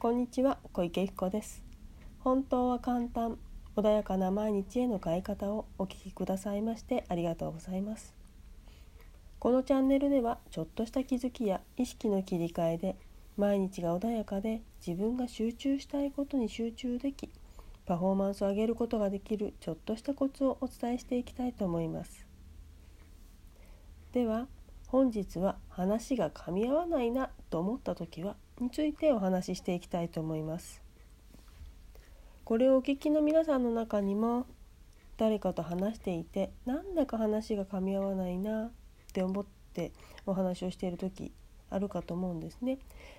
こんにちは小池彦です。本当は簡単穏やかな毎日への変え方をお聞きくださいましてありがとうございます。このチャンネルではちょっとした気づきや意識の切り替えで毎日が穏やかで自分が集中したいことに集中できパフォーマンスを上げることができるちょっとしたコツをお伝えしていきたいと思います。では本日は話が噛み合わないなと思った時はについてお話ししていきたいと思います。これをお聞きの皆さんの中にも誰かと話していてなんだか話が噛み合わないなって思ってお話をしている時あるかと思うんですね。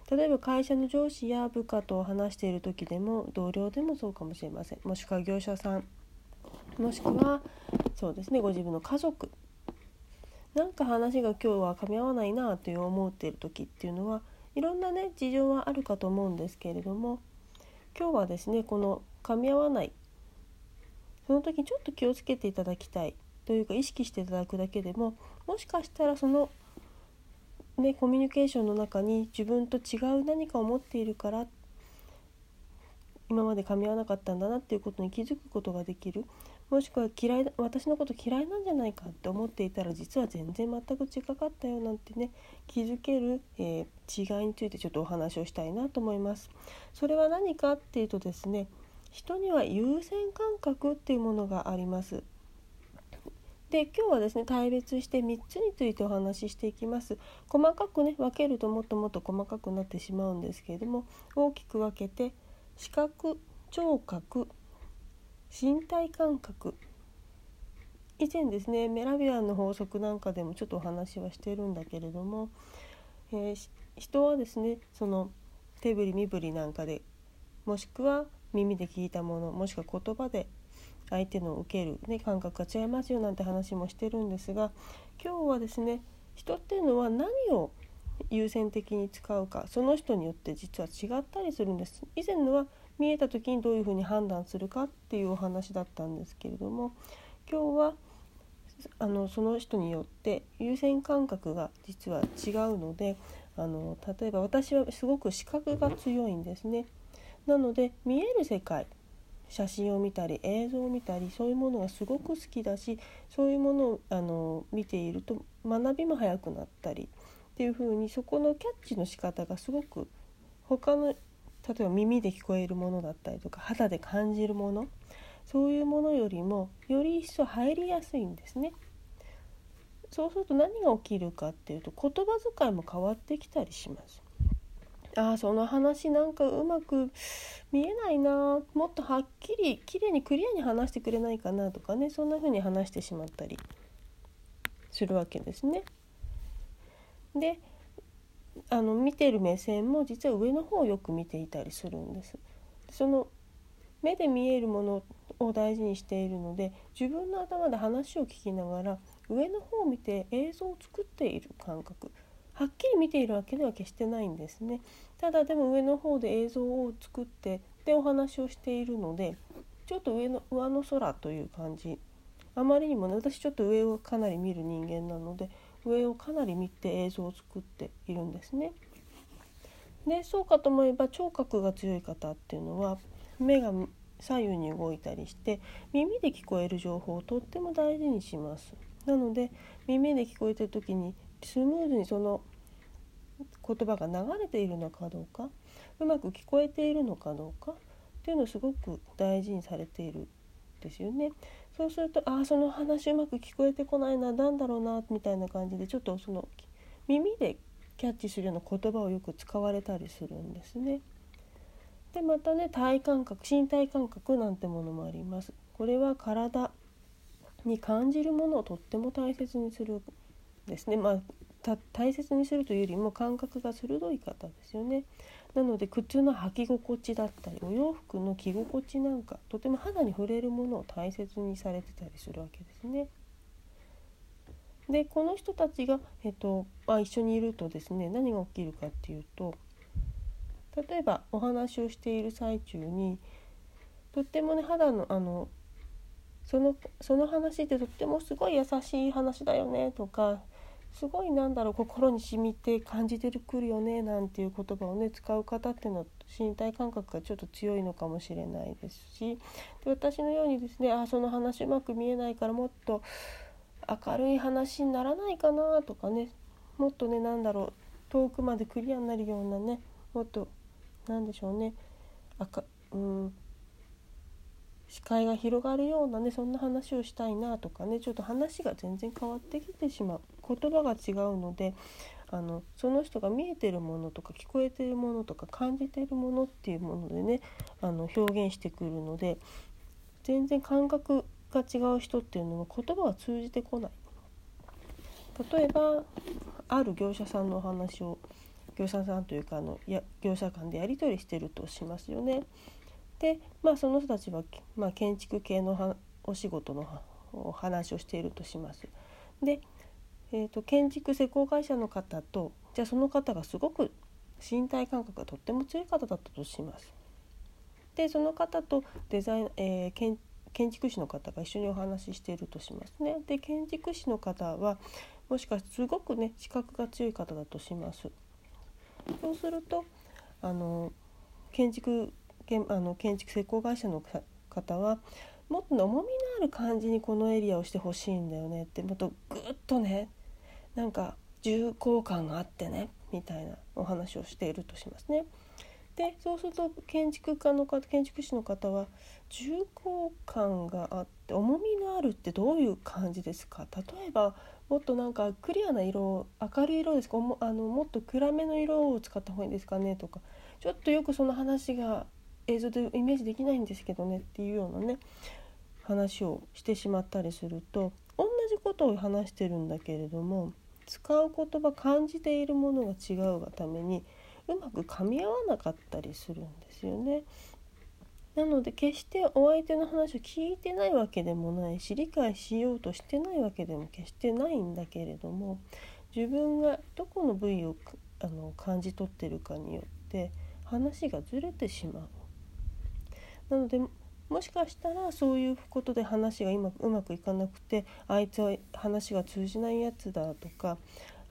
例えば会社の上司や部下と話している時でも同僚でもそうかもしれません。もしくは業者さん。もしくはそうですねご自分の家族。なんか話が今日は噛み合わないなという思っている時っていうのはいろんなね事情はあるかと思うんですけれども今日はですねこの噛み合わないその時ちょっと気をつけていただきたいというか意識していただくだけでももしかしたらそのねコミュニケーションの中に自分と違う何かを持っているから今まで噛み合わなかったんだなっていうことに気づくことができる。もしくは嫌い私のこと嫌いなんじゃないかって思っていたら実は全然全く違かったよなんてね気づける、えー、違いについてちょっとお話をしたいなと思います。それは何かっていうとですね人には優先感覚っていうものがあります。で今日はですね大別して3つについてお話ししていきます細かくね分けるともっともっと細かくなってしまうんですけれども大きく分けて視覚聴覚身体感覚。以前ですねメラビアンの法則なんかでもちょっとお話はしてるんだけれども、えー、人はですねその手振り身振りなんかでもしくは耳で聞いたものもしくは言葉で相手の受ける、ね、感覚が違いますよなんて話もしてるんですが今日はですね人っていうのは何を優先的に使うかその人によって実は違ったりするんです。以前のは見えた時にどういうふうに判断するかっていうお話だったんですけれども今日はあのその人によって優先感覚が実は違うのであの例えば私はすごく視覚が強いんですね。なので見える世界写真を見たり映像を見たりそういうものがすごく好きだしそういうものをあの見ていると学びも早くなったりっていう風にそこのキャッチの仕方がすごく他の例えば耳で聞こえるものだったりとか肌で感じるものそういうものよりもより一層入りやすいんですね。そうすると何が起きるかっていうと言葉遣いも変わってきたりします。ああその話なんかうまく見えないなもっとはっきりきれいにクリアに話してくれないかなとかねそんな風に話してしまったりするわけですね。であの見てる目線も実は上の方をよく見ていたりするんです。その目で見えるものを大事にしているので自分の頭で話を聞きながら上の方を見て映像を作っている感覚。はっきり見ているわけでは決してないんですね。ただでも上の方で映像を作ってでお話をしているのでちょっと上の上の空という感じ。あまりにもね私ちょっと上をかなり見る人間なので上をかなり見て映像を作っているんですね。でそうかと思えば聴覚が強い方っていうのは目が左右に動いたりして耳で聞こえる情報をとっても大事にします。なので耳で聞こえてる時にスムーズにその言葉が流れているのかどうかうまく聞こえているのかどうかっていうのをすごく大事にされているんですよね。そうするとああその話うまく聞こえてこないな何だろうなみたいな感じでちょっとその耳でキャッチするような言葉をよく使われたりするんですね。でまたね体感覚身体感覚なんてものもあります。これは体に感じるものをとっても大切にするですね。まあ大切にするというよりも感覚が鋭い方ですよね。なので靴の履き心地だったりお洋服の着心地なんかとても肌に触れるものを大切にされてたりするわけですね。でこの人たちが、えっとまあ、一緒にいるとですね何が起きるかっていうと例えばお話をしている最中にとってもね肌のあのそのその話ってとってもすごい優しい話だよねとかすごいなんだろう心に染みて感じてるくるよねなんていう言葉をね使う方っていうのは身体感覚がちょっと強いのかもしれないですし。で私のようにですねあその話うまく見えないからもっと明るい話にならないかなとかねもっとね何だろう遠くまでクリアになるようなねもっと何でしょうね赤うん視界が広がるようなねそんな話をしたいなとかねちょっと話が全然変わってきてしまう言葉が違うのであのその人が見えてるものとか聞こえてるものとか感じてるものっていうものでねあの表現してくるので全然感覚が違う人っていうのは言葉が通じてこない。例えばある業者さんのお話を業者さんというかあのや業者間でやり取りしてるとしますよね。でまあその人たちは、まあ、建築系のお仕事のお話をしているとします。で、えーと、建築施工会社の方とじゃあその方がすごく身体感覚がとっても強い方だったとします。でその方とデザイン、えー、建建築士の方が一緒にお話ししているとしますね。で建築士の方はもしかしてすごくね視覚が強い方だとします。そうするとあの建築あの建築施工会社の方はもっと重みのある感じにこのエリアをしてほしいんだよねってもっとグッとねなんか重厚感があってねみたいなお話をしているとしますね。でそうすると建築家の方建築士の方は重厚感があって重みのあるってどういう感じですか？例えばもっとなんかクリアな色明るい色ですか？もあのもっと暗めの色を使った方がいいですかね？とかちょっとよくその話が映像でイメージできないんですけどねっていうようなね話をしてしまったりすると同じことを話してるんだけれども使う言葉感じているものが違うがためにうまく噛み合わなかったりするんですよね。なので決してお相手の話を聞いてないわけでもないし理解しようとしてないわけでも決してないんだけれども自分がどこの部位をあの感じ取ってるかによって話がずれてしまう。なのでもしかしたらそういうことで話が今うまくいかなくてあいつは話が通じないやつだとか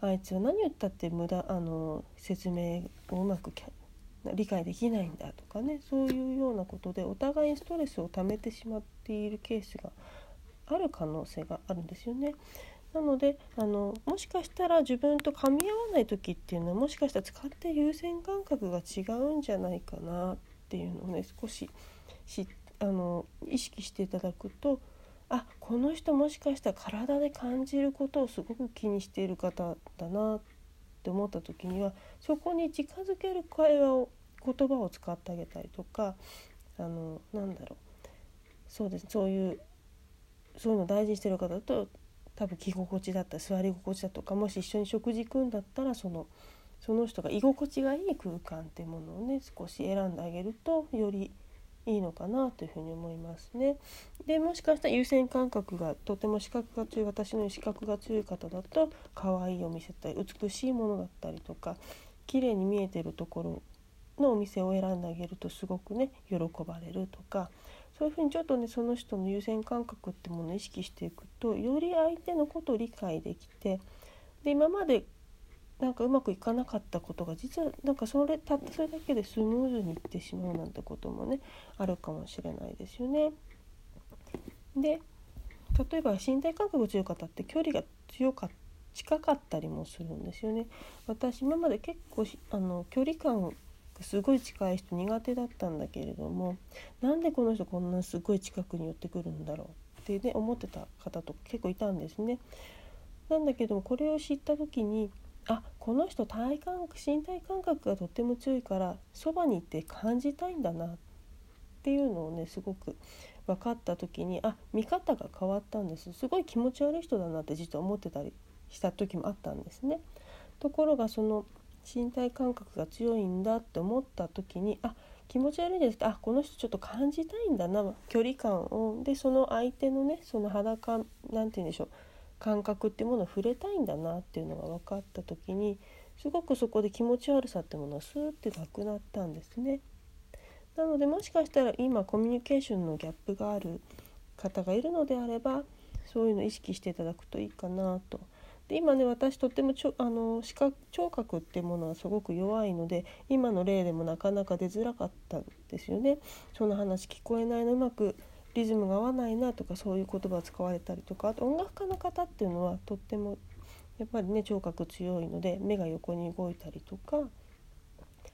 あいつは何言ったって無駄あの説明をうまく理解できないんだとかねそういうようなことでお互いストレスを溜めてしまっているケースがある可能性があるんですよね。なのであのもしかしたら自分と噛み合わない時っていうのはもしかしたら使って優先感覚が違うんじゃないかなっていうのをね少ししあの意識していただくとあこの人もしかしたら体で感じることをすごく気にしている方だなって思った時にはそこに近づける会話を言葉を使ってあげたりとかあのなんだろう。そうです。そういうそういうのを大事にしてる方だと多分着心地だったり座り心地だとかもし一緒に食事行くんだったらそのその人が居心地がいい空間っていうものをね少し選んであげるとよりいいのかなというふに思いますね。でもしかしたら優先感覚がとても視覚が強い私の視覚が強い方だと可愛いお店だったり美しいものだったりとか綺麗に見えてるところのお店を選んであげるとすごくね喜ばれるとかそういうふうにちょっとねその人の優先感覚ってものを意識していくとより相手のことを理解できてで今までなんかうまくいかなかったことが実はなんかそれたったそれだけでスムーズにいってしまうなんてこともねあるかもしれないですよね。で例えば身体感覚強い方って距離が強か近かったりもするんですよね。私今まで結構あの距離感がすごい近い人苦手だったんだけれどもなんでこの人こんなすごい近くに寄ってくるんだろうってね思ってた方と結構いたんですね。なんだけどもこれを知った時にあこの人体感身体感覚がとっても強いからそばに行って感じたいんだなっていうのをねすごく分かった時にあ見方が変わったんですすごい気持ち悪い人だなって実は思ってたりした時もあったんですね。ところがその身体感覚が強いんだって思った時にあ気持ち悪いですあこの人ちょっと感じたいんだな距離感をでその相手のねその裸なんて言うんでしょう感覚っていうものを触れたいんだなっていうのが分かった時にすごくそこで気持ち悪さってものはスーッてなくなったんですね。なのでもしかしたら今コミュニケーションのギャップがある方がいるのであればそういうのを意識していただくといいかなと。で今ね私とってもちょあの視覚聴覚っていうものはすごく弱いので今の例でもなかなか出づらかったんですよね。その話聞こえないのうまくリズムが合わないなとかそういう言葉を使われたりとかあと音楽家の方っていうのはとってもやっぱりね聴覚強いので目が横に動いたりとか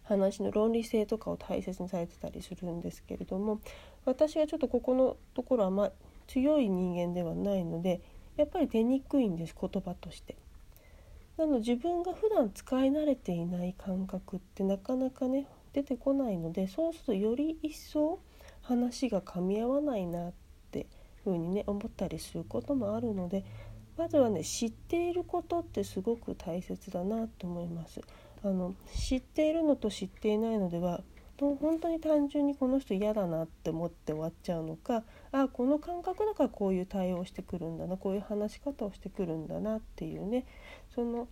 話の論理性とかを大切にされてたりするんですけれども私はちょっとここのところは、ま、強い人間ではないのでやっぱり出にくいんです言葉として。なの自分が普段使い慣れていない感覚ってなかなかね出てこないのでそうするとより一層話が噛み合わないなってふうにね思ったりすることもあるのでまずはね知っていることってすごく大切だなと思います。あの知っているのと知っていないのでは本当に単純にこの人嫌だなって思って終わっちゃうのかあこの感覚だからこういう対応してくるんだなこういう話し方をしてくるんだなっていうねその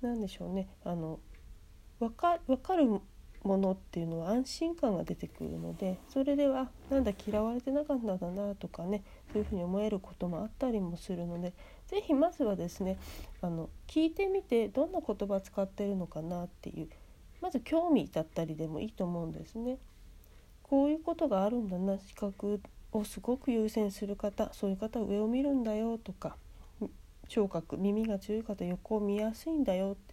何でしょうねあの分か分かるものっていうのは安心感が出てくるのでそれではなんだ嫌われてなかったんだなとかねそういうふうに思えることもあったりもするので是非まずはですねあの聞いてみてどんな言葉使ってるのかなっていうまず興味だったりでもいいと思うんですね。こういうことがあるんだな視覚をすごく優先する方そういう方は上を見るんだよとか聴覚耳が強い方横を見やすいんだよって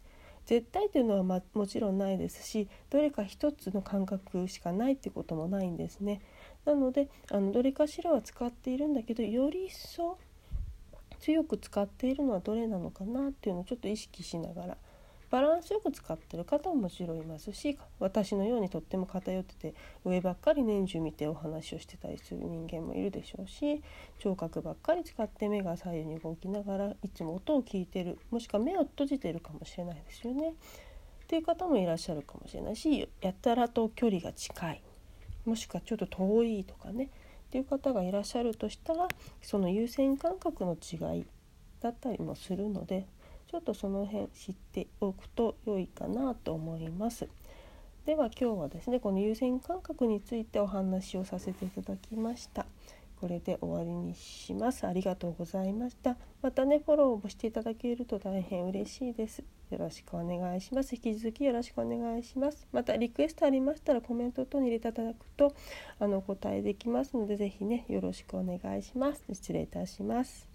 絶対というのは、ま、もちろんないですしどれか一つの感覚しかないってこともないんですね。なのであのどれかしらは使っているんだけどより一層強く使っているのはどれなのかなっていうのをちょっと意識しながらバランスよく使ってる方ももちろんいますし私のようにとっても偏ってて上ばっかり年中見てお話をしてたりする人間もいるでしょうし聴覚ばっかり使って目が左右に動きながらいつも音を聞いてるもしくは目を閉じてるかもしれないですよね。っていう方もいらっしゃるかもしれないしやたらと距離が近いもしくはちょっと遠いとかねっていう方がいらっしゃるとしたらその優先感覚の違いだったりもするのでちょっとその辺知っておくと良いかなと思います。では今日はですねこの優先感覚についてお話をさせていただきました。これで終わりにします。ありがとうございました。またねフォローをしていただけると大変嬉しいです。よろしくお願いします。引き続きよろしくお願いします。またリクエストありましたらコメント等に入れていただくとあのお答えできますので是非ねよろしくお願いします。失礼いたします。